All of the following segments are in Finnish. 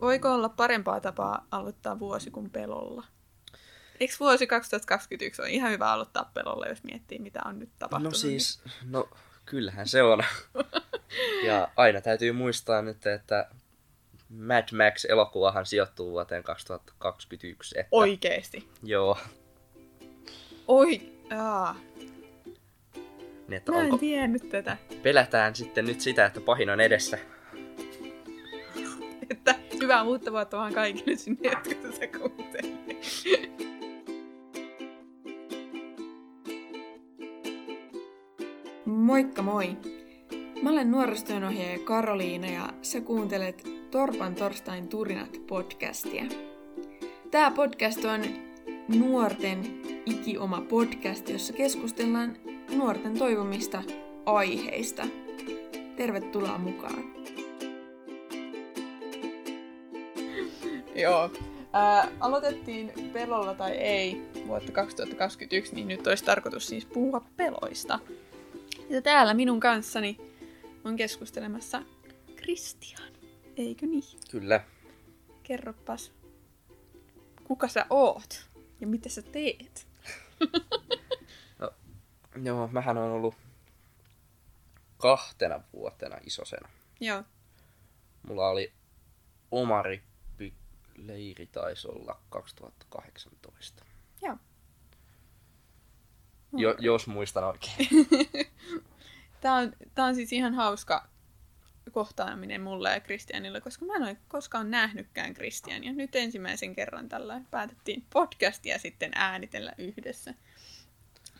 voiko olla parempaa tapaa aloittaa vuosi kuin pelolla? Eikö vuosi 2021 ole ihan hyvä aloittaa pelolla, jos miettii, mitä on nyt tapahtunut? No siis, no kyllähän se on. ja aina täytyy muistaa nyt, että Mad Max-elokuvahan sijoittuu vuoteen 2021. Että... Oikeesti? Joo. Oi, jaa. Niin, että Mä en onko... tiennyt tätä. Pelätään sitten nyt sitä, että pahin on edessä. Että hyvää uutta vuotta vaan kaikille sinne, jotka tätä. Moikka moi! Mä olen nuorisotyönohjaaja Karoliina ja sä kuuntelet Torpan torstain turinat podcastia. Tää podcast on nuorten ikioma podcast, jossa keskustellaan nuorten toivomista aiheista. Tervetuloa mukaan! Joo. Ää, aloitettiin pelolla tai ei vuotta 2021, niin nyt olisi tarkoitus siis puhua peloista. Ja täällä minun kanssani on keskustelemassa Kristian. Eikö niin? Kyllä. Kerropas, kuka sä oot ja mitä sä teet? Joo, mähän on ollut kahtena vuotena isosena. Joo. Mulla oli oma rippileiri taisi olla 2018. Joo. Jo, jos muistan oikein. Tää on, tää on siis ihan hauska kohtaaminen mulle ja Kristianille, koska mä en ole koskaan nähnytkään Kristiania. Nyt ensimmäisen kerran tällä päätettiin podcastia sitten äänitellä yhdessä.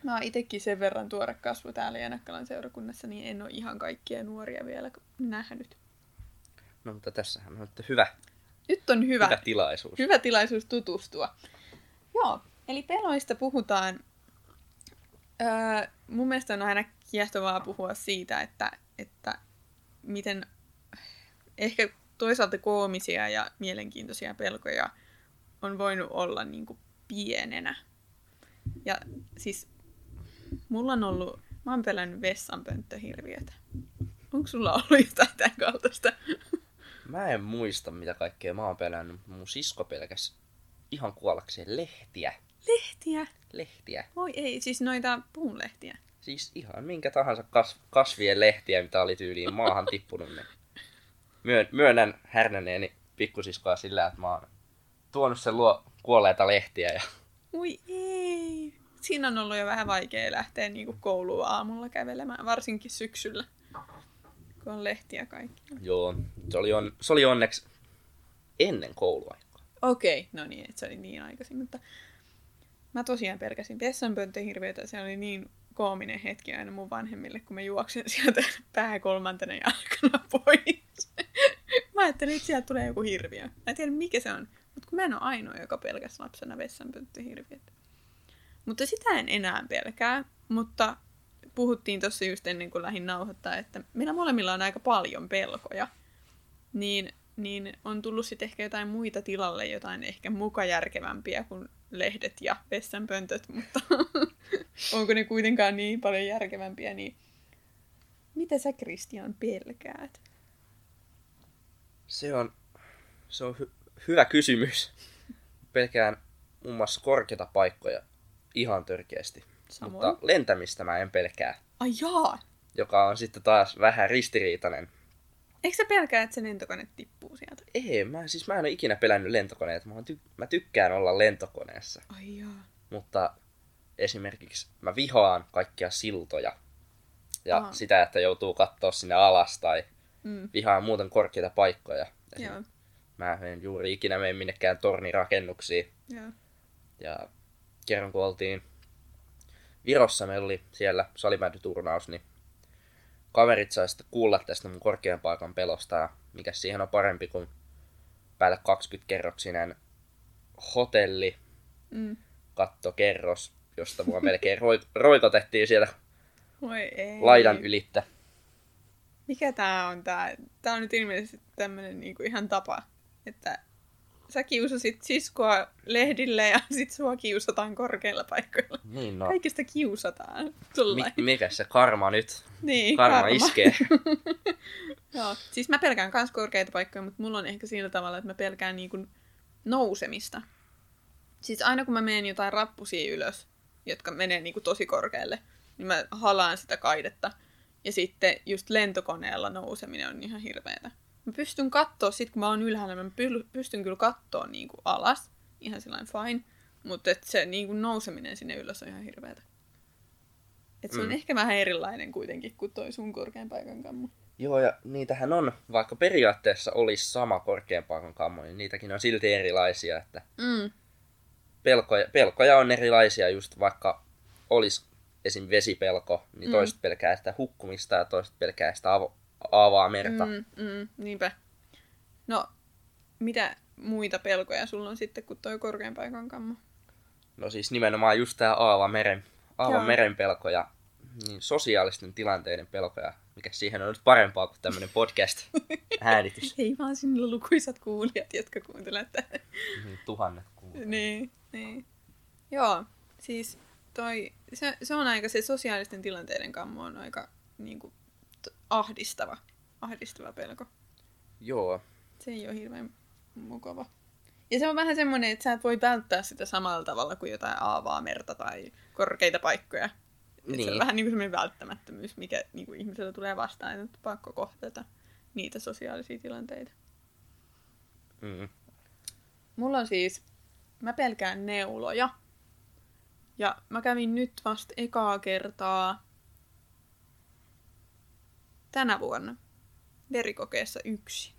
Mä oon itekin sen verran tuore kasvu täällä Janakkalan seurakunnassa, niin en ole ihan kaikkia nuoria vielä nähnyt. No mutta tässähän on nyt hyvä, Nyt on hyvä, hyvä tilaisuus. hyvä tilaisuus tutustua. Joo, eli peloista puhutaan. Öö, mun mielestä on aina kiehtovaa puhua siitä, että, että miten ehkä toisaalta koomisia ja mielenkiintoisia pelkoja on voinut olla niin kuin pienenä. Ja siis mulla on ollut, mä oon pelännyt vessanpönttöhirviötä. Onko sulla ollut jotain tämän kaltaista? Mä en muista, mitä kaikkea mä oon pelännyt. mutta Mun sisko pelkäs ihan kuollakseen lehtiä. Lehtiä. Lehtiä. Voi ei, siis noita puunlehtiä. Siis ihan minkä tahansa kas- kasvien lehtiä, mitä oli tyyliin maahan tippunut. Niin myön- myönnän härnäneeni pikkusiskoa sillä, että mä oon tuonut sen luo kuolleita lehtiä. Ja... Ui ei. Siinä on ollut jo vähän vaikea lähteä niin kouluun aamulla kävelemään, varsinkin syksyllä, kun on lehtiä kaikki. Joo, se oli, on- se oli onneksi ennen kouluaikaa. Okei, no niin, että se oli niin aikaisin, mutta mä tosiaan pelkäsin vessanpönttöhirviötä. Se oli niin koominen hetki aina mun vanhemmille, kun mä juoksin sieltä pää kolmantena jalkana pois. mä ajattelin, että sieltä tulee joku hirviö. Mä en tiedä, mikä se on, mutta kun mä en ole ainoa, joka pelkäs lapsena vessanpönttöhirviötä. Mutta sitä en enää pelkää, mutta puhuttiin tuossa just ennen kuin lähdin nauhoittaa, että meillä molemmilla on aika paljon pelkoja. Niin, niin on tullut sitten ehkä jotain muita tilalle, jotain ehkä muka järkevämpiä kuin lehdet ja vessanpöntöt, mutta onko ne kuitenkaan niin paljon järkevämpiä, niin mitä sä Kristian pelkäät? Se on, se on hy- hyvä kysymys. Pelkään muun muassa korkeita paikkoja ihan törkeästi. Samoin. Mutta lentämistä mä en pelkää, Ai jaa! joka on sitten taas vähän ristiriitainen. Eikö sä pelkää, että se lentokone tippuu sieltä? Ei, mä, siis mä en ole ikinä pelännyt lentokoneita. Mä, ty- mä tykkään olla lentokoneessa. Ai jaa. Mutta esimerkiksi mä vihaan kaikkia siltoja. Ja Aha. sitä, että joutuu katsoa sinne alas tai Mm, vihaan muuten korkeita paikkoja. Esim. joo, Mä en juuri ikinä mene minnekään tornirakennuksiin. joo. Ja kerran kun oltiin Virossa, meillä oli siellä salimätyturnaus, niin kaverit sai sitten kuulla tästä mun korkean paikan pelosta. Ja mikä siihen on parempi kuin päälle 20 kerroksinen hotelli, Mm. kattokerros, josta mua melkein roi- roikotettiin siellä Voi ei. laidan ylittä. Mikä tää on tää? Tää on nyt ilmeisesti tämmönen niinku ihan tapa, että sä kiusasit siskoa lehdille ja sit sua kiusataan korkeilla paikoilla. Niin no, Kaikista kiusataan. Mi- mikä se karma nyt? niin, Karma, iskee. Joo. Siis mä pelkään myös korkeita paikkoja, mutta mulla on ehkä sillä tavalla, että mä pelkään niin kuin nousemista. Siis aina kun mä menen jotain rappusia ylös, jotka menee niin kuin tosi korkealle, niin mä halaan sitä kaidetta. Ja sitten just lentokoneella nouseminen on ihan hirveetä. Mä pystyn katsoa, sit kun mä oon ylhäällä, mä pystyn kyllä katsoa niin kuin alas, ihan sellainen fine. Mutta se niin kuin nouseminen sinne ylös on ihan hirveetä. Et se mm. on ehkä vähän erilainen kuitenkin kuin toi sun korkean paikan kammo. Joo, ja niitähän on, vaikka periaatteessa olisi sama korkean paikan kammo, niin niitäkin on silti erilaisia, että mm. pelkoja, pelkoja on erilaisia, just vaikka olisi esim. vesipelko, niin mm. toiset pelkää sitä hukkumista ja toiset pelkää sitä avo- aavaa merta. Mm, mm, niinpä. No, mitä muita pelkoja sulla on sitten kuin toi korkean paikan kammo? No siis nimenomaan just tää aava meren, aavan meren pelko ja niin sosiaalisten tilanteiden pelkoja, mikä siihen on nyt parempaa kuin tämmöinen podcast-äänitys. Ei vaan sinulla lukuisat kuulijat, jotka kuuntelevat tätä. Niin, tuhannet kuulijat. Niin, niin. Joo, siis toi, se, se on aika, se sosiaalisten tilanteiden kammo on aika niin kuin, ahdistava, ahdistava pelko. Joo. Se ei ole hirveän mukava. Ja se on vähän semmoinen, että sä et voi välttää sitä samalla tavalla kuin jotain aavaa merta tai korkeita paikkoja. Niin. Se on vähän niin kuin semmoinen välttämättömyys, mikä niin kuin ihmisellä tulee vastaan, että pakko kohdata niitä sosiaalisia tilanteita. Mm. Mulla on siis, mä pelkään neuloja. Ja mä kävin nyt vasta ekaa kertaa tänä vuonna verikokeessa yksi.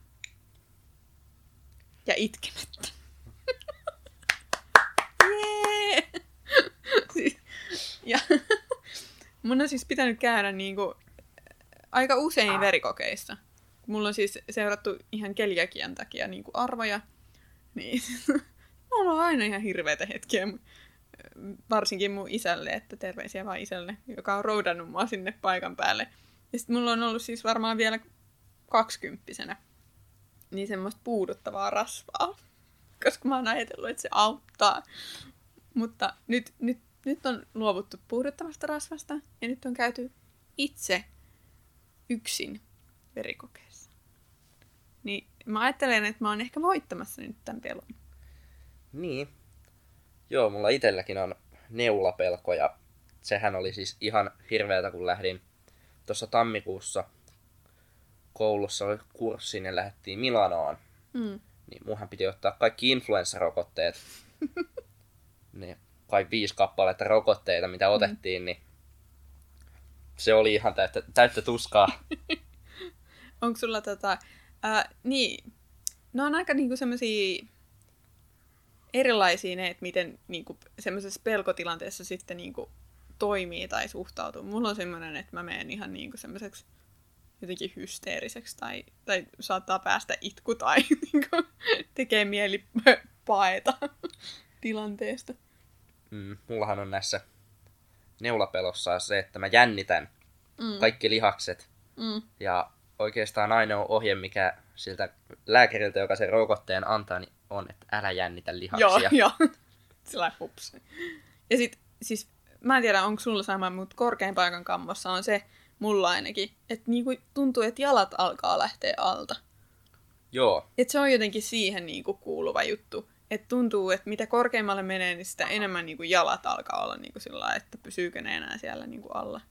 Ja itkemättä. Jee! Ja mun on siis pitänyt käydä niinku aika usein verikokeissa. Mulla on siis seurattu ihan keliakian takia niinku arvoja. Niin mulla on aina ihan hirveitä hetkiä varsinkin mun isälle, että terveisiä vaan isälle, joka on roudannut mua sinne paikan päälle. Ja sitten mulla on ollut siis varmaan vielä kaksikymppisenä niin semmoista puuduttavaa rasvaa, koska mä oon ajatellut, että se auttaa. Mutta nyt, nyt, nyt on luovuttu puuduttavasta rasvasta ja nyt on käyty itse yksin verikokeessa. Niin mä ajattelen, että mä oon ehkä voittamassa nyt tämän pelon. Niin, Joo, mulla itselläkin on neulapelko ja sehän oli siis ihan hirveätä, kun lähdin tuossa tammikuussa koulussa oli kurssiin ja lähdettiin Milanoon. Mm. Niin muuhan piti ottaa kaikki influenssarokotteet. ne kai viisi kappaletta rokotteita, mitä mm. otettiin, niin se oli ihan täyttä, täyttä tuskaa. Onko sulla tota... Äh, niin, ne on aika niinku semmosia erilaisia ne, että miten niin kuin, semmoisessa pelkotilanteessa sitten niin kuin, toimii tai suhtautuu. Mulla on semmoinen, että mä menen ihan niin kuin, semmoiseksi jotenkin hysteeriseksi tai, tai saattaa päästä itku tai niin kuin, tekee mieli paeta tilanteesta. Mm, mullahan on näissä neulapelossa se, että mä jännitän mm. kaikki lihakset. Mm. Ja oikeastaan ainoa ohje, mikä siltä lääkäriltä, joka sen rokotteen antaa, niin on, että älä jännitä lihaksia. Joo, joo. Sillä hups. Ja sit, siis, mä en tiedä, onko sulla sama, mutta korkein paikan kammossa on se, mulla ainakin, että niinku tuntuu, että jalat alkaa lähteä alta. Joo. Et se on jotenkin siihen niinku kuuluva juttu. Että tuntuu, että mitä korkeimmalle menee, niin sitä enemmän niinku jalat alkaa olla niinku sillä että pysyykö ne enää siellä niinku alla.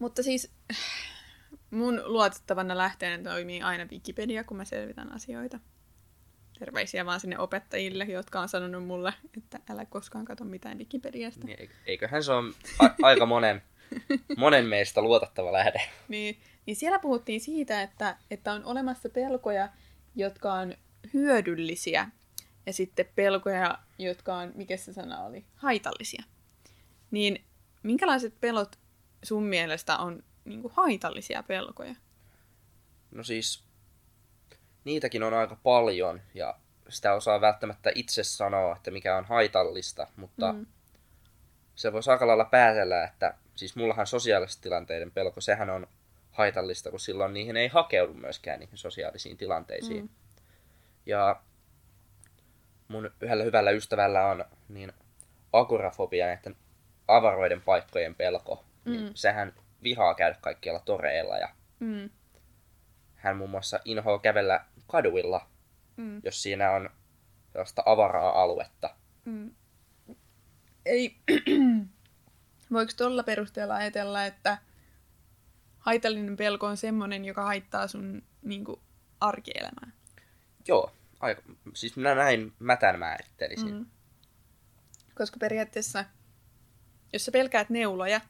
Mutta siis mun luotettavana lähteenä toimii aina Wikipedia, kun mä selvitän asioita. Terveisiä vaan sinne opettajille, jotka on sanonut mulle, että älä koskaan katso mitään Wikipediasta. Niin, eiköhän se on a- aika monen, monen meistä luotettava lähde. niin, niin siellä puhuttiin siitä, että, että on olemassa pelkoja, jotka on hyödyllisiä, ja sitten pelkoja, jotka on, mikä se sana oli, haitallisia. Niin minkälaiset pelot sun mielestä on niin kuin haitallisia pelkoja? No siis, niitäkin on aika paljon ja sitä osaa välttämättä itse sanoa, että mikä on haitallista, mutta mm. se voisi aika lailla päätellä, että siis mullahan sosiaalisten tilanteiden pelko, sehän on haitallista, kun silloin niihin ei hakeudu myöskään niihin sosiaalisiin tilanteisiin. Mm. Ja mun yhdellä hyvällä ystävällä on niin agorafobia, näiden avaroiden paikkojen pelko. Niin Mm. sehän vihaa käydä kaikkialla toreilla ja Mm. hän muun muassa inhoaa kävellä kaduilla, Mm. jos siinä on sellaista avaraa aluetta. Mm. Ei, voiko tuolla perusteella ajatella, että haitallinen pelko on semmoinen, joka haittaa sun niin kuin, arkielämää? Joo, aika, siis minä näin mä tämän määrittelisin. Mm. Koska periaatteessa, jos sä pelkäät neuloja,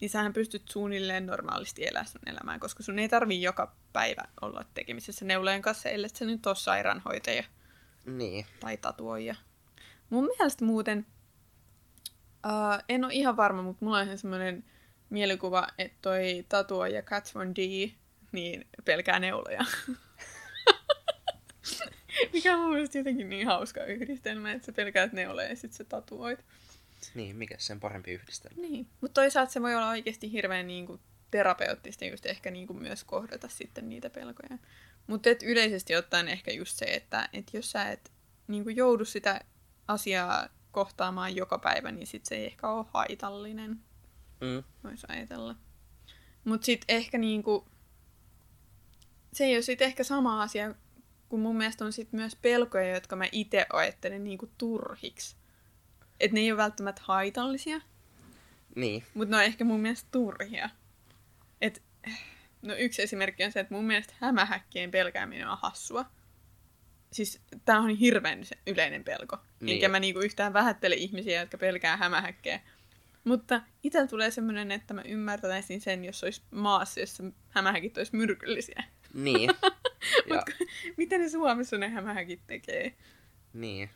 niin sähän pystyt suunnilleen normaalisti elää sun elämää, koska sun ei tarvii joka päivä olla tekemisessä neulojen kanssa, ellei sä nyt ole sairaanhoitaja Niin. tai tatuoija. Mun mielestä muuten, uh, en ole ihan varma, mutta mulla on ihan semmoinen mielikuva, että toi tatuoija Kat Von D niin pelkää neuloja. Mikä on mun mielestä jotenkin niin hauska yhdistelmä, että sä pelkäät neuloja ja sit sä tatuoit. Niin, mikä sen parempi yhdistelmä? Niin. Mutta toisaalta se voi olla oikeasti hirveän niinku terapeuttista just ehkä niinku myös kohdata sitten niitä pelkoja. Mutta yleisesti ottaen ehkä just se, että et jos sä et niinku joudu sitä asiaa kohtaamaan joka päivä, niin sit se ei ehkä ole haitallinen, Mm. voisi ajatella. Mutta sitten ehkä niinku, se ei ole sitten ehkä sama asia, kun mun mielestä on sit myös pelkoja, jotka mä itse ajattelen niinku turhiksi. Että ne ei ole välttämättä haitallisia, Niin. mutta ne on ehkä mun mielestä turhia. Et, no yksi esimerkki on se, että mun mielestä hämähäkkien pelkääminen on hassua. Siis tää on hirveän yleinen pelko. Niin. Enkä mä niinku yhtään vähättele ihmisiä, jotka pelkää hämähäkkejä. Mutta itsellä tulee semmoinen, että mä ymmärtäisin sen, jos olisi maassa, jossa hämähäkit olisi myrkyllisiä. Niin. Mut mitä ne Suomessa ne hämähäkit tekee? niin.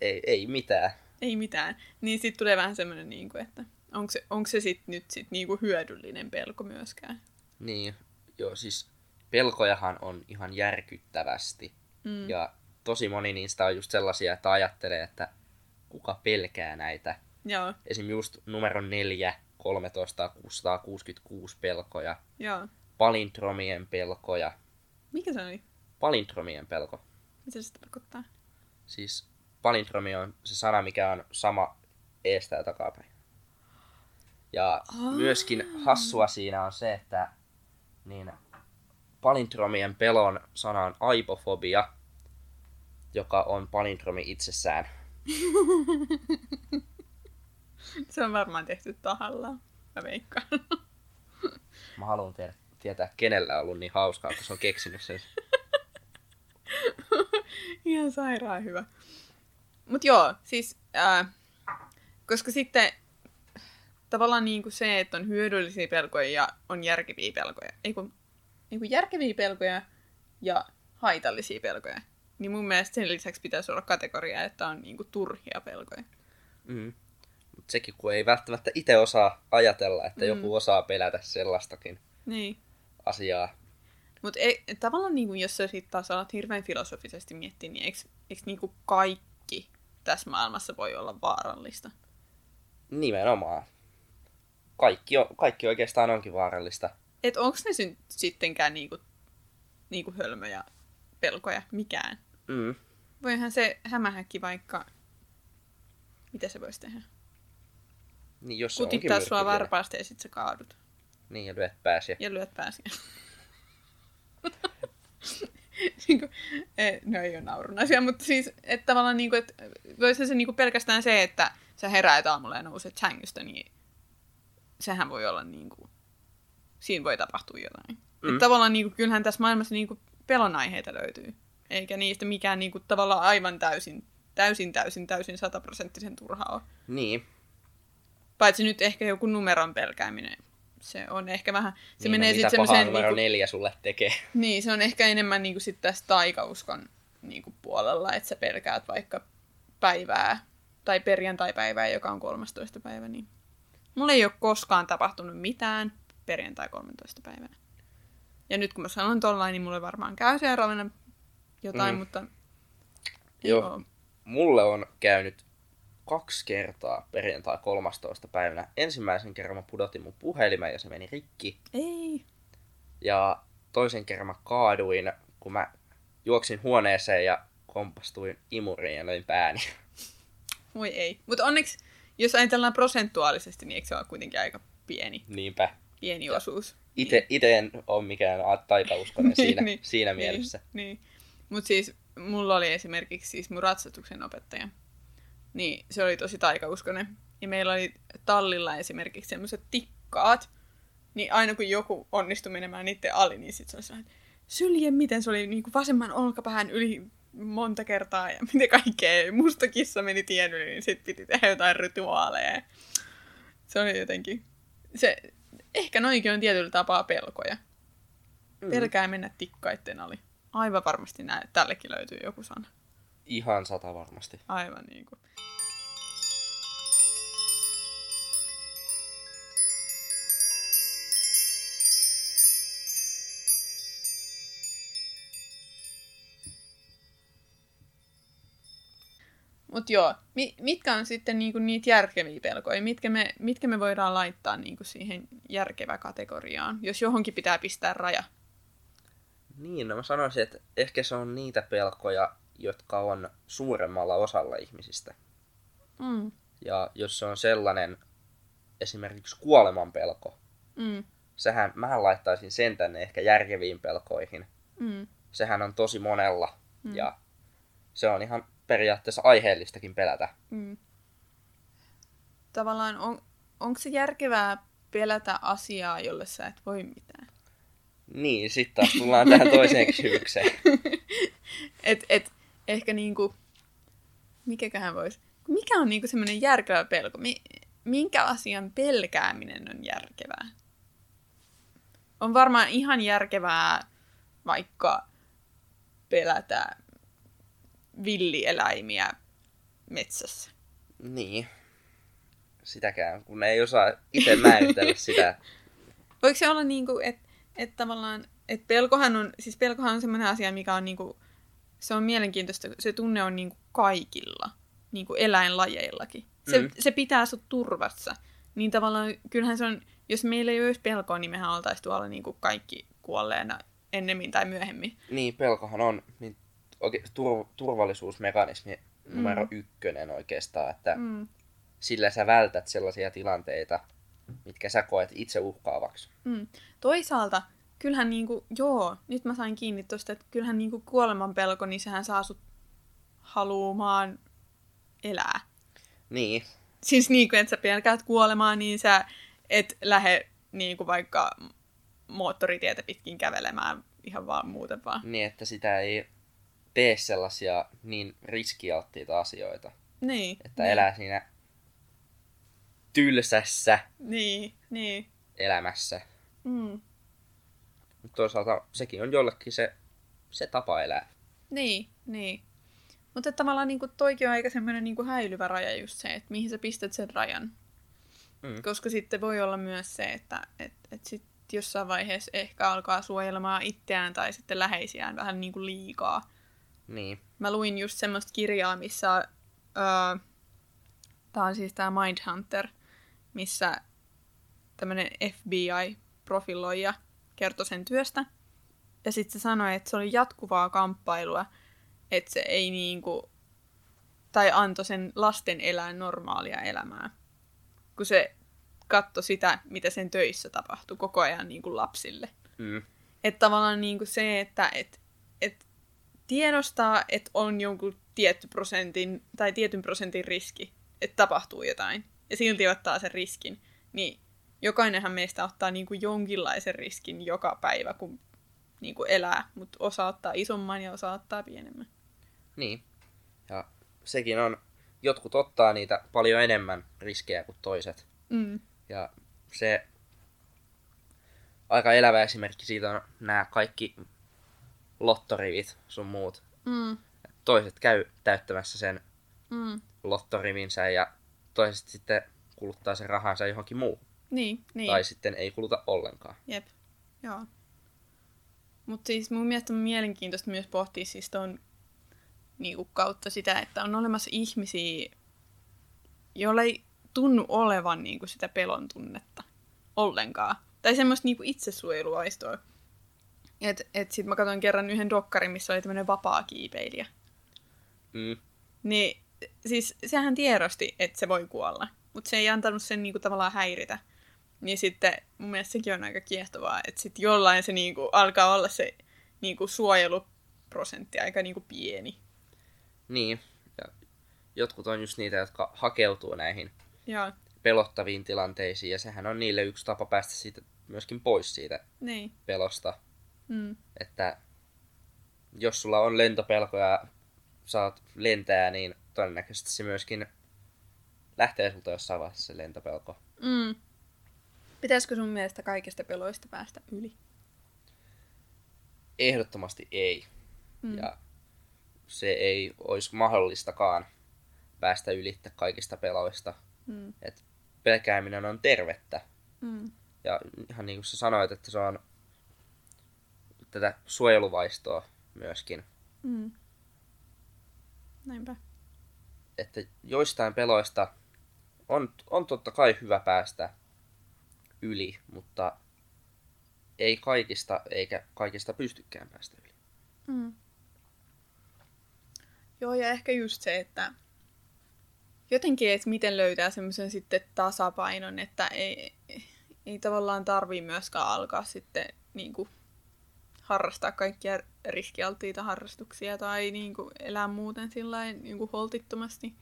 Ei, ei mitään. Ei mitään. Niin sit tulee vähän semmoinen, niinku, että onko se, onko se sit nyt sit niinku hyödyllinen pelko myöskään. Niin. Joo, siis pelkojahan on ihan järkyttävästi. Mm. Ja tosi moni niistä on just sellaisia, että ajattelee, että kuka pelkää näitä. Joo, Esim. just numero 4, 13, 666 pelkoja, joo. palindromien pelkoja. Mikä se oli? Palindromien pelko. Mitä se tarkoittaa? Siis palindromi on se sana, mikä on sama eestä ja takapäin. Ja Aa. myöskin hassua siinä on se, että niin palindromien pelon sana on aipofobia, joka on palindromi itsessään. Se on varmaan tehty tahallaan. Mä veikkaan. Mä haluan tiedä, tietää, kenellä on ollut niin hauskaa, kun se on keksinyt sen. Ihan sairaan hyvä. Mut joo, siis... Ää, koska sitten tavallaan niinku se, että on hyödyllisiä pelkoja ja on järkeviä pelkoja. Ei kun, ei kun järkeviä pelkoja ja haitallisia pelkoja. Niin mun mielestä sen lisäksi pitäisi olla kategoria, että on niinku turhia pelkoja. Mm. Mutta sekin, kun ei välttämättä itse osaa ajatella, että Mm. joku osaa pelätä sellaistakin Niin. asiaa. Mutta tavallaan niinku, jos sä sit taas alat hirveän filosofisesti miettiä, niin eikö, eikö niinku kaikki tässä maailmassa voi olla vaarallista? Nimenomaan. Kaikki, on, kaikki oikeastaan onkin vaarallista. Et onko ne sy- sittenkään niinku, niinku hölmöjä pelkoja mikään? Mm. Voihan se hämähäkki vaikka... Mitä se voisi tehdä? Niin, jos se Kutittaa sua varpaasta ja sit sä kaadut. Niin, ja lyöt pääsiä. Ja lyöt pääsiä. niinku, eh, no ei ole naurun asia, mutta siis että tavallaan niinku, että voisi se niinku pelkästään se, että sä heräät aamulla ja nouset sängystä, niin sehän voi olla niinku, siinä voi tapahtua jotain. Mm. Että tavallaan niinku, kyllähän tässä maailmassa niinku pelon aiheita löytyy. Eikä niistä mikään niinku, tavallaan aivan täysin, täysin, täysin, täysin sataprosenttisen turha ole. Niin. Paitsi nyt ehkä joku numeron pelkääminen. Se on ehkä vähän, se niin, menee no, mitä pahaa numero Niinku, neljä sulle tekee. niin, se on ehkä enemmän niinku sit tässä taikauskon niinku puolella, että sä pelkäät vaikka päivää tai perjantai-päivää, joka on 13. päivä. Niin. Mulla ei ole koskaan tapahtunut mitään perjantai 13. päivänä. Ja nyt kun mä sanon tollain, niin mulle varmaan käy seuraavana jotain, Mm. mutta Joo. oo. Mulle on käynyt kaksi kertaa perjantai 13. päivänä. Ensimmäisen kerran mä pudotin mun puhelimen ja se meni rikki. Ei. Ja toisen kerran mä kaaduin, kun mä juoksin huoneeseen ja kompastuin imuriin ja löin pääni. Voi ei. Mutta onneksi, jos ajatellaan prosentuaalisesti, niin eikö se ole kuitenkin aika pieni, Niinpä. pieni osuus? Ite, ite en ole mikään taikauskonen siinä, Niin, siinä niin, mielessä. Niin. Mutta siis mulla oli esimerkiksi siis mun ratsastuksen opettaja. Niin se oli tosi taikauskonen. Ja meillä oli tallilla esimerkiksi semmoiset tikkaat. Niin aina kun joku onnistui menemään niiden ali, niin sit se oli sellainen, sylje miten se oli niinku vasemman olkapään yli monta kertaa ja mitä kaikkea. Musta kissa meni tien yli, niin sit piti tehdä jotain rituaaleja. Se oli jotenkin... Se, ehkä noinkin on tietyllä tapaa pelkoja. Mm. Pelkää mennä tikkaitten ali. Aivan varmasti näin. Tällekin löytyy joku sana. Ihan sata varmasti. Aivan niin kuin. Mutta joo, mi- mitkä on sitten niinku niitä järkeviä pelkoja? Mitkä me, mitkä me voidaan laittaa niinku siihen järkevä kategoriaan, jos johonkin pitää pistää raja? Niin, no mä sanoisin, että ehkä se on niitä pelkoja, jotka on suuremmalla osalla ihmisistä. Mm. Ja jos se on sellainen esimerkiksi kuoleman pelko, Mm. sehän, mähän laittaisin sen tänne ehkä järkeviin pelkoihin. Mm. Sehän on tosi monella Mm. ja se on ihan periaatteessa aiheellistakin pelätä. Mm. Tavallaan on, onko se järkevää pelätä asiaa, jolle sä et voi mitään? Niin, sitten taas tullaan tähän toiseen kysymykseen. Et, et, ehkä niinku, mikäköhän voisi, mikä on niinku semmoinen järkevä pelko? Mi, minkä asian pelkääminen on järkevää? On varmaan ihan järkevää vaikka pelätä villieläimiä metsässä. Niin. Sitäkään, kun ei osaa itse määritellä sitä. Voiko se olla niinku, että et tavallaan, että pelkohan on, siis pelkohan on semmoinen asia, mikä on niinku, se on mielenkiintoista, se tunne on niinku kaikilla, niinku eläinlajeillakin. Se, Mm. se pitää sut turvassa. Niin tavallaan, kyllähän se on, jos meillä ei olisi pelkoa, niin mehän oltaisiin tuolla niinku kaikki kuolleena ennemmin tai myöhemmin. Niin, pelkohan on niin oike- tur- turvallisuusmekanismi numero Mm. ykkönen oikeastaan, että Mm. sillä sä vältät sellaisia tilanteita, mitkä sä koet itse uhkaavaksi. Mm. Toisaalta, kyllähän niinku, joo, nyt mä sain kiinni tosta, että kyllähän niinku kuoleman pelko, niin sehän saa sut haluamaan elää. Niin, Siis niin kuin, että sä pelkäät kuolemaa, niin sä et lähde niin kuin vaikka moottoritietä pitkin kävelemään ihan vaan muuten vaan. niin että sitä ei tee sellaisia niin riskialttiita asioita, Niin. että niin, elää siinä tylsässä Niin, niin. elämässä. Mm. Mutta toisaalta sekin on jollekin se, se tapa elää. Niin, niin. Mutta tavallaan niin toikin on aika semmoinen niin häilyvä raja just se, että mihin sä pistät sen rajan. Mm. Koska sitten voi olla myös se, että et, et sit jossain vaiheessa ehkä alkaa suojelemaan itseään tai sitten läheisiään vähän niin kuin liikaa. Niin, Mä luin just semmoista kirjaa, missä... Öö, tää on siis tää Mindhunter, missä tämmönen FBI-profiloija kertoi sen työstä. Ja sitten se sanoi, että se oli jatkuvaa kamppailua, että se ei niinku... Tai antoi sen lasten elää normaalia elämää. Kun se katsoi sitä, mitä sen töissä tapahtui koko ajan niinku lapsille. mm. Että tavallaan niinku se, että et, et tiedostaa, että on jonkun tietty prosentin tai tietyn prosentin riski, että tapahtuu jotain, ja silti ottaa sen riskin, niin jokainenhan meistä ottaa niinku jonkinlaisen riskin joka päivä, kun niinku elää, mutta osa ottaa isomman ja osa ottaa pienemmän. niin. Ja sekin on, jotkut ottaa niitä paljon enemmän riskejä kuin toiset. Mm. Ja se aika elävä esimerkki siitä on nämä kaikki lottorivit sun muut. Mm. Toiset käy täyttämässä sen Mm. lottorivinsä ja toiset sitten kuluttaa sen rahansa johonkin muuhun. Niin, niin. Tai sitten ei kuluta ollenkaan. Jep, joo. Mutta siis mun mielestä on mielenkiintoista myös pohtia siis ton niinku kautta sitä, että on olemassa ihmisiä, jolla ei tunnu olevan niin kuin sitä pelon tunnetta ollenkaan. Tai semmoista niin kuin itsesuojeluaistoa. Et, et sit mä katsoin kerran yhden dokkarin, missä oli tämmöinen vapaa kiipeilijä. Mm. Niin siis sehän tiedosti, että se voi kuolla. Mutta se ei antanut sen niinku tavallaan häiritä. Niin sitten mun mielestä sekin on aika kiehtovaa, että sitten jollain se niinku alkaa olla se niinku suojeluprosentti aika niinku pieni. Niin. Ja jotkut on just niitä, jotka hakeutuu näihin Joo, pelottaviin tilanteisiin, ja sehän on niille yksi tapa päästä siitä myöskin pois siitä niin. pelosta. Mm. Että jos sulla on lentopelko ja saat lentää, niin todennäköisesti se myöskin lähtee sulta jossain vaiheessa se lentopelko. Mm. Pitäisikö sun mielestä kaikista peloista päästä yli? Ehdottomasti ei. Mm. Ja se ei olisi mahdollistakaan päästä ylittä kaikista peloista. Mm. Et pelkääminen on tervettä. Mm. Ja ihan niin kuin sä sanoit, että se on tätä suojeluvaistoa myöskin. Mm. Näinpä. Että joistain peloista on, on totta kai hyvä päästä yli, mutta ei kaikista, eikä kaikista pystykään päästä yli. Mm. Joo, ja ehkä just se, että jotenkin, että miten löytää semmoisen sitten tasapainon, että ei, ei tavallaan tarvii myöskään alkaa sitten niin kuin, harrastaa kaikkia riskialttiita harrastuksia tai niin kuin, elää muuten sillä niin holtittomasti.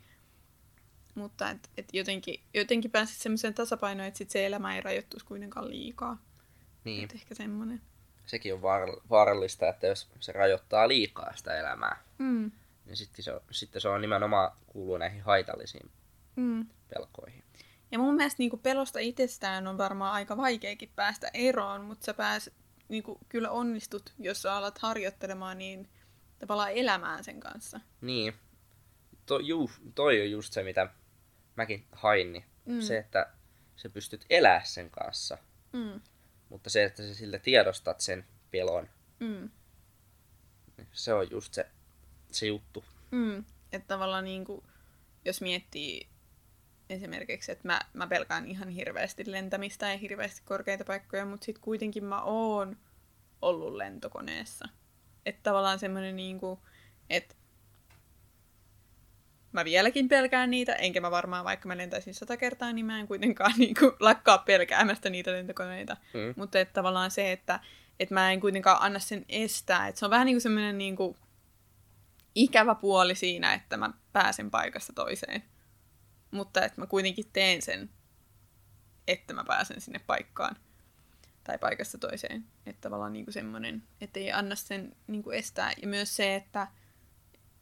Mutta et, et jotenkin, jotenkin pääsit semmoiseen tasapainoon, että sit se elämä ei rajoittuisi kuitenkaan liikaa. Niin, Et ehkä semmoinen. sekin on vaar- vaarallista, että jos se rajoittaa liikaa sitä elämää, Mm. niin sitten se on, sitten se on nimenomaan kuuluu näihin haitallisiin Mm. pelkoihin. Ja mun mielestä niinku pelosta itsestään on varmaan aika vaikeakin päästä eroon, mutta sä pääs, niinku, kyllä onnistut, jos sä alat harjoittelemaan niin tavallaan elämään sen kanssa. Niin, to, juu, toi on just se, mitä mäkin hain, niin Mm. se, että sä pystyt elää sen kanssa. Mm. Mutta se, että sä sillä tiedostat sen pelon, Mm. niin se on just se, se juttu. Mm. Että tavallaan niinku, jos miettii esimerkiksi, että mä, mä pelkään ihan hirveästi lentämistä ja hirveästi korkeita paikkoja, mutta sitten kuitenkin mä oon ollut lentokoneessa. Että tavallaan semmoinen niinku, että mä vieläkin pelkään niitä, enkä mä varmaan, vaikka mä lentäisin sata kertaa, niin mä en kuitenkaan niinku lakkaa pelkäämästä niitä lentokoneita. Mm. Mutta että tavallaan se, että, että mä en kuitenkaan anna sen estää. Että se on vähän niin kuin semmoinen niin kuin ikävä puoli siinä, että mä pääsen paikasta toiseen. Mutta että mä kuitenkin teen sen, että mä pääsen sinne paikkaan tai paikasta toiseen. Että tavallaan niin kuin semmoinen, että ei anna sen niin kuin estää. Ja myös se, että,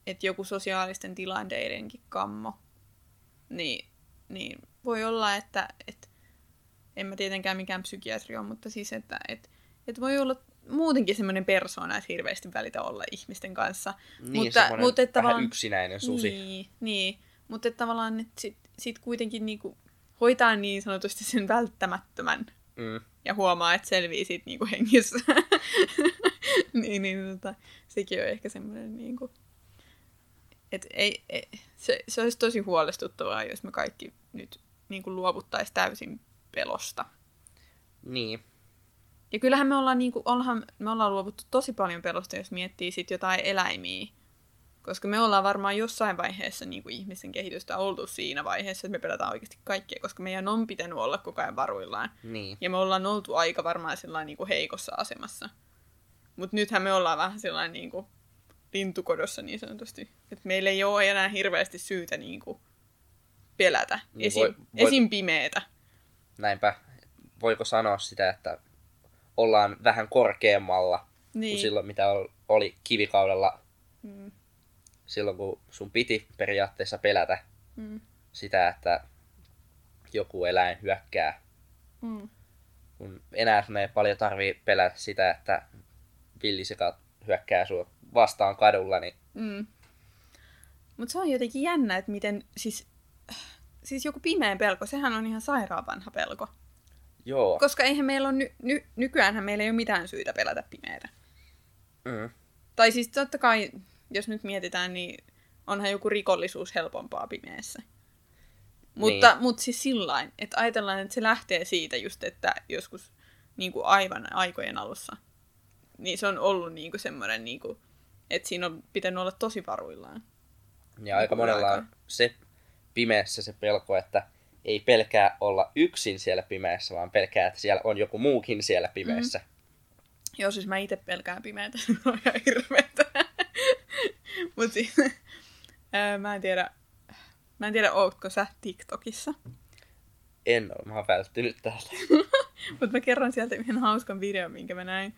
että joku sosiaalisten tilanteidenkin kammo, niin, niin voi olla, että, että en mä tietenkään mikään psykiatri ole, mutta siis, että et, et voi olla muutenkin semmoinen persoona, että hirveästi välitä olla ihmisten kanssa. Niin, mutta, mutta että vähän yksinäinen susi. Niin, niin. mutta että tavallaan että sit, sit kuitenkin niinku hoitaa niin sanotusti sen välttämättömän Mm. ja huomaa, että selvii siitä niinku hengissä. niin, niin tota, sekin on ehkä semmoinen niinku, että ei, ei, se, se olisi tosi huolestuttavaa, jos me kaikki nyt niinku luovuttaisiin täysin pelosta. Niin, Ja kyllähän me ollaan, niinku, ollaan, me ollaan luovuttu tosi paljon pelosta, jos miettii sit jotain eläimiä. Koska me ollaan varmaan jossain vaiheessa niinku ihmisen kehitystä oltu siinä vaiheessa, että me pelätään oikeasti kaikkea, koska meidän on pitänyt olla koko ajan varuillaan. niin. Ja me ollaan oltu aika varmaan sellainen niinku heikossa asemassa. Mutta nythän me ollaan vähän sellainen niinku lintukodossa niin sanotusti. Että meillä ei ole enää hirveästi syytä niinku pelätä. Niin Esim, voi- voi- esim pimeetä. Näinpä, voiko sanoa sitä, että ollaan vähän korkeammalla niin. Kuin silloin, mitä ol- oli kivikaudella, Mm, silloin kun sun piti periaatteessa pelätä mm, sitä, että joku eläin hyökkää. mm. Kun enää sun ei paljon tarvii pelätä sitä, että villisika hyökkää sua vastaan kadulla, niin Mm. Mutta se on jotenkin jännä, että miten, siis, siis joku pimeä pelko, sehän on ihan sairaan vanha pelko. joo. Koska eihän meillä on, ny, ny, nykyäänhän meillä ei ole mitään syytä pelätä pimeätä. Mm. Tai siis totta kai, jos nyt mietitään, niin onhan joku rikollisuus helpompaa pimeässä. Mutta, niin. mutta siis sillain, että ajatellaan, että se lähtee siitä just, että joskus niin kuin aivan aikojen alussa, niin se on ollut niin kuin semmoinen, niin kuin, että siinä on pitänyt olla tosi varuillaan. Ja aika monella on se pimeässä se pelko, että ei pelkää olla yksin siellä pimeässä, vaan pelkää, että siellä on joku muukin siellä pimeässä. Mm. Joo, siis mä itse pelkään pimeätä. Se on ihan hirveetä. Mut siis, ää, mä en tiedä, mä en tiedä, ootko sä TikTokissa? En ole, mä oon välttynyt täältä. Mutta mä kerron sieltä yhden hauskan videon, minkä mä näin.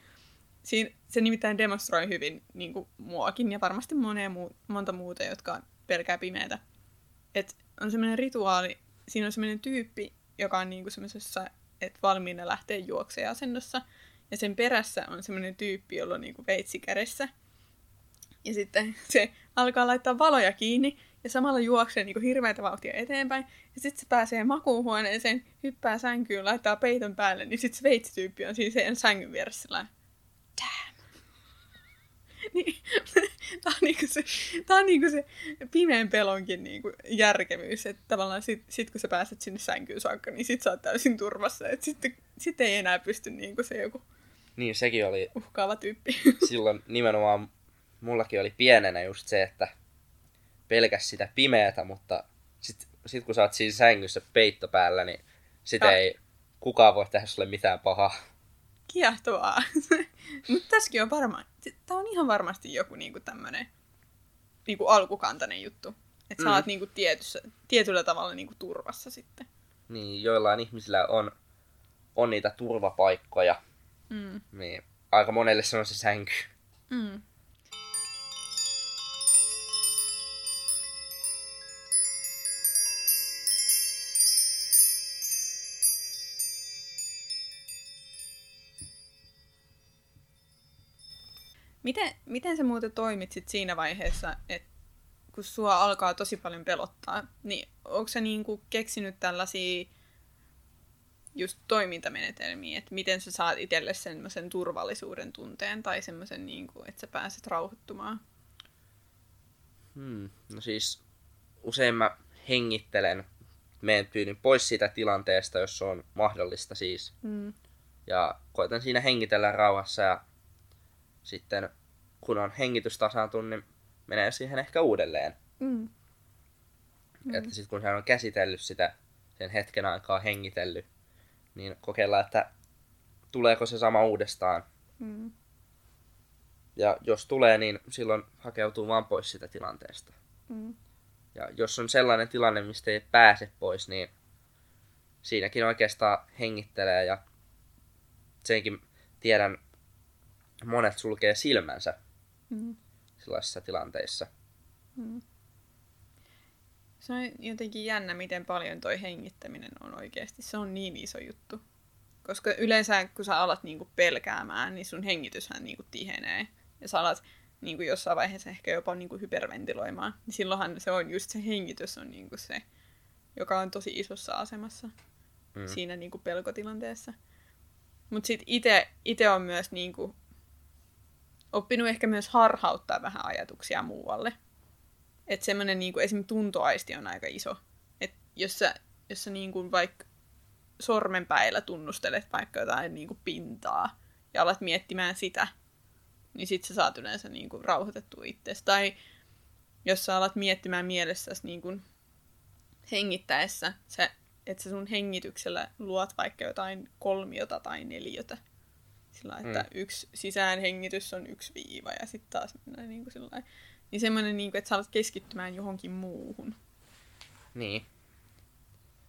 Siin, se nimittäin demonstroi hyvin niin kuin muakin ja varmasti monea muu, monta muuta, jotka pelkää pimeätä. Et on semmoinen rituaali, siinä on semmoinen tyyppi, joka on niin kuin semmoisessa, että valmiina lähtee juokseen asennossa. Ja sen perässä on semmoinen tyyppi, jolla on niin kuin veitsi kädessä. Ja sitten se alkaa laittaa valoja kiinni ja samalla juoksee niin kuin hirveätä vauhtia eteenpäin. Ja sitten se pääsee makuuhuoneeseen, hyppää sänkyyn, laittaa peiton päälle, niin sitten se veitsityyppi on siinä sen sängyn vieressä. niin, tää on niinku se, tää on niinku se pimeän pelonkin niinku järkevyys, että tavallaan sit, sit, kun sä pääset sinne sänkyyn saakka, niin sit sä oot täysin turvassa, että sitten sit ei enää pysty niinku se joku niin, sekin oli uhkaava tyyppi. silloin nimenomaan mullakin oli pienenä just se, että pelkäs sitä pimeätä, mutta sit, sit kun sä oot siinä sängyssä peitto päällä, niin sitä ei kukaan voi tehdä sulle mitään pahaa. Kiehtovaa. Mutta tässäkin on varmaan, tää on ihan varmasti joku niinku tämmönen niinku alkukantainen juttu. Että mm. sä oot niinku tietyssä, tietyllä tavalla niinku turvassa sitten. Niin, joillain ihmisillä on, on niitä turvapaikkoja. Mm. Niin, aika monelle se on se sänky. Mm. Miten, miten sä muuten toimit sit siinä vaiheessa, että kun sua alkaa tosi paljon pelottaa, niin onko sä niinku keksinyt tällaisia just toimintamenetelmiä, että miten sä saat itselle semmoisen turvallisuuden tunteen tai semmoisen, niinku, että sä pääset rauhoittumaan? Hmm. No siis usein mä hengittelen, menen tyylin pois siitä tilanteesta, jos se on mahdollista siis. Hmm. Ja koitan siinä hengitellä rauhassa ja sitten kun on hengitys tasaantunut, niin menee siihen ehkä uudelleen. Mm. Mm. Että sitten kun hän on käsitellyt sitä sen hetken aikaa hengitellyt, niin kokeillaan, että tuleeko se sama uudestaan. Mm. Ja jos tulee, niin silloin hakeutuu vaan pois sitä tilanteesta. Mm. Ja jos on sellainen tilanne, mistä ei pääse pois, niin siinäkin oikeastaan hengittelee ja senkin tiedän monet sulkee silmänsä mm. sellaisissa tilanteissa. Mm. Se on jotenkin jännä, miten paljon toi hengittäminen on oikeasti. Se on niin iso juttu. Koska yleensä, kun sä alat niinku pelkäämään, niin sun hengityshän niinku tihenee. Ja sä alat niinku jossain vaiheessa ehkä jopa niinku hyperventiloimaan. Niin silloinhan se on just se hengitys on niinku se, joka on tosi isossa asemassa mm. siinä niinku pelkotilanteessa. Mutta sitten itse on myös niinku oppinut ehkä myös harhauttaa vähän ajatuksia muualle. Että semmoinen niin kuin, esimerkiksi tuntoaisti on aika iso. Että jos sä, jos sä niin kuin vaikka sormenpäillä tunnustelet vaikka jotain niin kuin pintaa ja alat miettimään sitä, niin sit sä saat yleensä niin kuin rauhoitettua itsestä. Tai jos sä alat miettimään mielessäsi niin kuin hengittäessä, se, että sä sun hengityksellä luot vaikka jotain kolmiota tai neliötä, sillä että mm. yksi sisäänhengitys on yksi viiva ja sitten taas mennään niin kuin sillä Niin semmoinen, niin kuin, että sä alat keskittymään johonkin muuhun. Niin.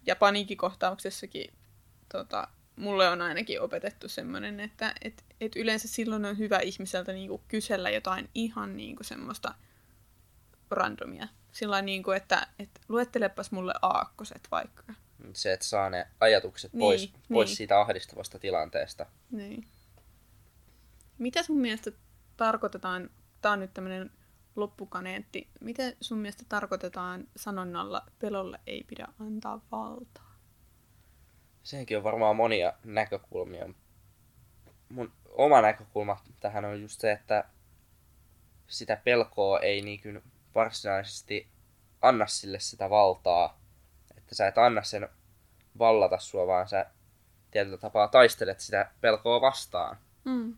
Ja paniikkikohtauksessakin tota, mulle on ainakin opetettu semmoinen, että et, et yleensä silloin on hyvä ihmiseltä niin kuin kysellä jotain ihan niin kuin semmoista randomia. Sillä niin kuin, että et luettelepas mulle aakkoset vaikka. Se, että saa ne ajatukset pois, niin, pois niin. siitä ahdistavasta tilanteesta. Niin. Mitä sun mielestä tarkoitetaan, tämä on nyt tämmöinen loppukaneetti, mitä sun mielestä tarkoitetaan sanonnalla pelolle ei pidä antaa valtaa? Sekin on varmaan monia näkökulmia. Mun oma näkökulma tähän on just se, että sitä pelkoa ei niin varsinaisesti anna sille sitä valtaa. Että että sä et anna sen vallata sua, vaan sä tietyllä tapaa taistelet sitä pelkoa vastaan. Mm.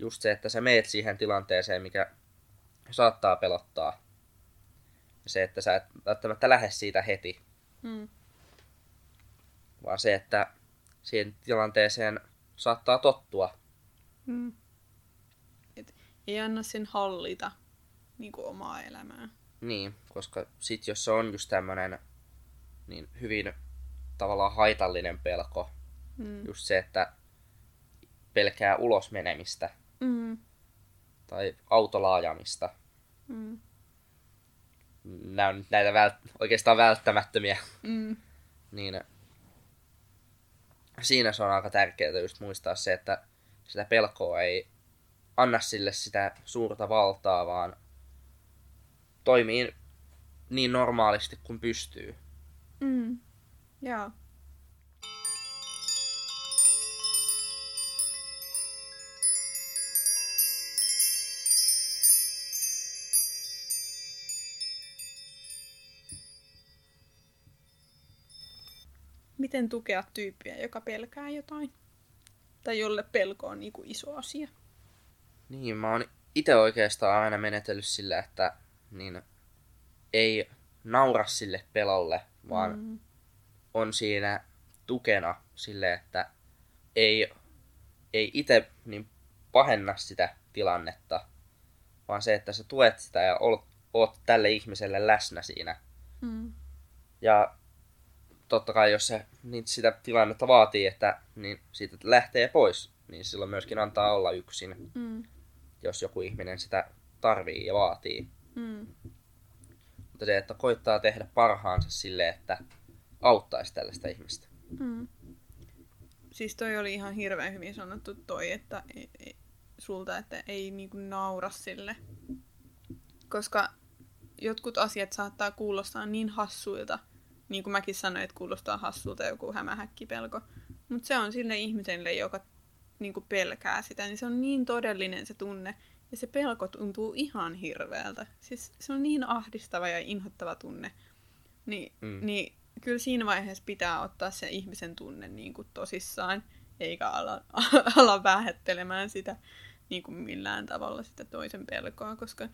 Just se, että sä meet siihen tilanteeseen, mikä saattaa pelottaa. Ja se, että sä et välttämättä lähde siitä heti, Mm. vaan se, että siihen tilanteeseen saattaa tottua. Mm. Et ei anna sen hallita niin kuin omaa elämää. Niin, koska sit jos se on just tämmönen niin hyvin tavallaan haitallinen pelko, Mm. just se, että pelkää ulos menemistä Mm. tai autolla ajamista. Mm. Nämä on nyt näitä vält- oikeastaan välttämättömiä, Mm. niin siinä se on aika tärkeää just muistaa se, että sitä pelkoa ei anna sille sitä suurta valtaa, vaan toimii niin normaalisti kuin pystyy. Mm. Joo. Miten tukea tyyppiä, joka pelkää jotain? Tai jolle pelko on niinku iso asia. Niin, mä oon itse oikeastaan aina menetellyt sillä, että niin ei naura sille pelolle, vaan Mm. on siinä tukena sille, että ei, ei itse niin pahenna sitä tilannetta, vaan se, että sä tuet sitä ja oot, oot tälle ihmiselle läsnä siinä. Mm. Ja totta kai, jos se niin sitä tilannetta vaatii, että niin siitä lähtee pois, niin silloin myöskin antaa olla yksin, Mm. jos joku ihminen sitä tarvii ja vaatii. Mm. Mutta se, että koittaa tehdä parhaansa sille, että auttaisi tällaista ihmistä. Mm. Siis toi oli ihan hirveän hyvin sanottu toi, että ei, ei, sulta, että ei niinku naura sille. Koska jotkut asiat saattaa kuulostaa niin hassuilta, niin kuin mäkin sanoin, että kuulostaa hassulta joku hämähäkkipelko. Mutta se on sille ihmiselle, joka niinku pelkää sitä, niin se on niin todellinen se tunne. Ja se pelko tuntuu ihan hirveältä. Siis se on niin ahdistava ja inhottava tunne. Niin, Mm. mm. niin kyllä siinä vaiheessa pitää ottaa se ihmisen tunne niin kuin tosissaan, eikä ala, ala vähättelemään sitä niin kuin millään tavalla sitä toisen pelkoa, koska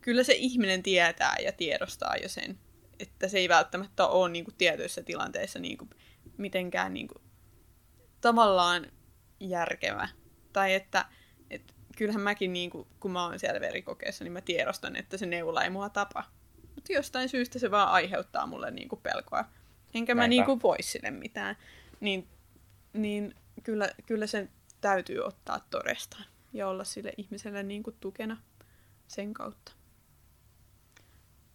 kyllä se ihminen tietää ja tiedostaa jo sen, että se ei välttämättä ole niin kuin tietyissä tilanteissa niin kuin mitenkään niin kuin, tavallaan järkevä. Tai että, että kyllähän mäkin, niin kuin, kun mä oon siellä verikokeessa, niin mä tiedostan, että se neula ei mua tapa. Mutta jostain syystä se vaan aiheuttaa mulle niin kuin pelkoa. Enkä mä Näinpä. niin kuin voi sille mitään. Niin, niin kyllä, kyllä sen täytyy ottaa todestaan ja olla sille ihmiselle niin kuin tukena sen kautta.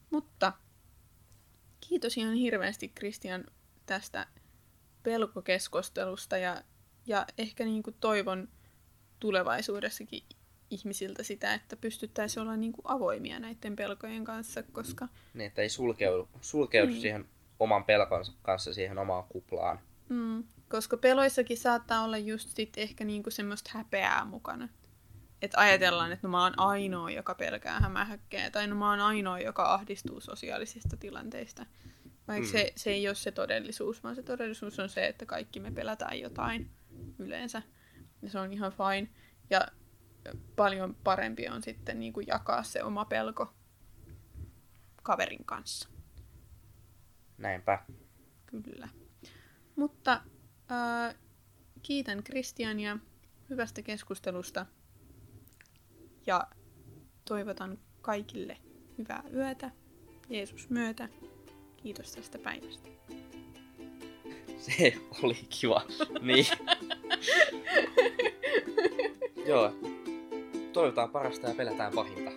Mutta kiitos ihan hirveästi Kristian tästä pelkokeskustelusta ja, ja ehkä niin kuin toivon tulevaisuudessakin ihmisiltä sitä, että pystyttäisiin olla niin kuin avoimia näiden pelkojen kanssa, koska Niin, että ei sulkeudu, sulkeudu Niin. siihen oman pelkonsa kanssa siihen omaan kuplaan. Mm, koska peloissakin saattaa olla just sit ehkä niinku semmoista häpeää mukana. Että ajatellaan, että no mä oon ainoa, joka pelkää hämähäkkejä, tai no mä oon ainoa, joka ahdistuu sosiaalisista tilanteista. Vaikka Mm. se, se ei ole se todellisuus, vaan se todellisuus on se, että kaikki me pelätään jotain yleensä. Ja se on ihan fine. Ja paljon parempi on sitten niinku jakaa se oma pelko kaverin kanssa. Näinpä. Kyllä. Mutta äh, kiitän Kristiania hyvästä keskustelusta ja toivotan kaikille hyvää yötä. Jeesus myötä. Kiitos tästä päivästä. Se oli kiva. niin. Joo. Toivotaan parasta ja pelätään pahinta.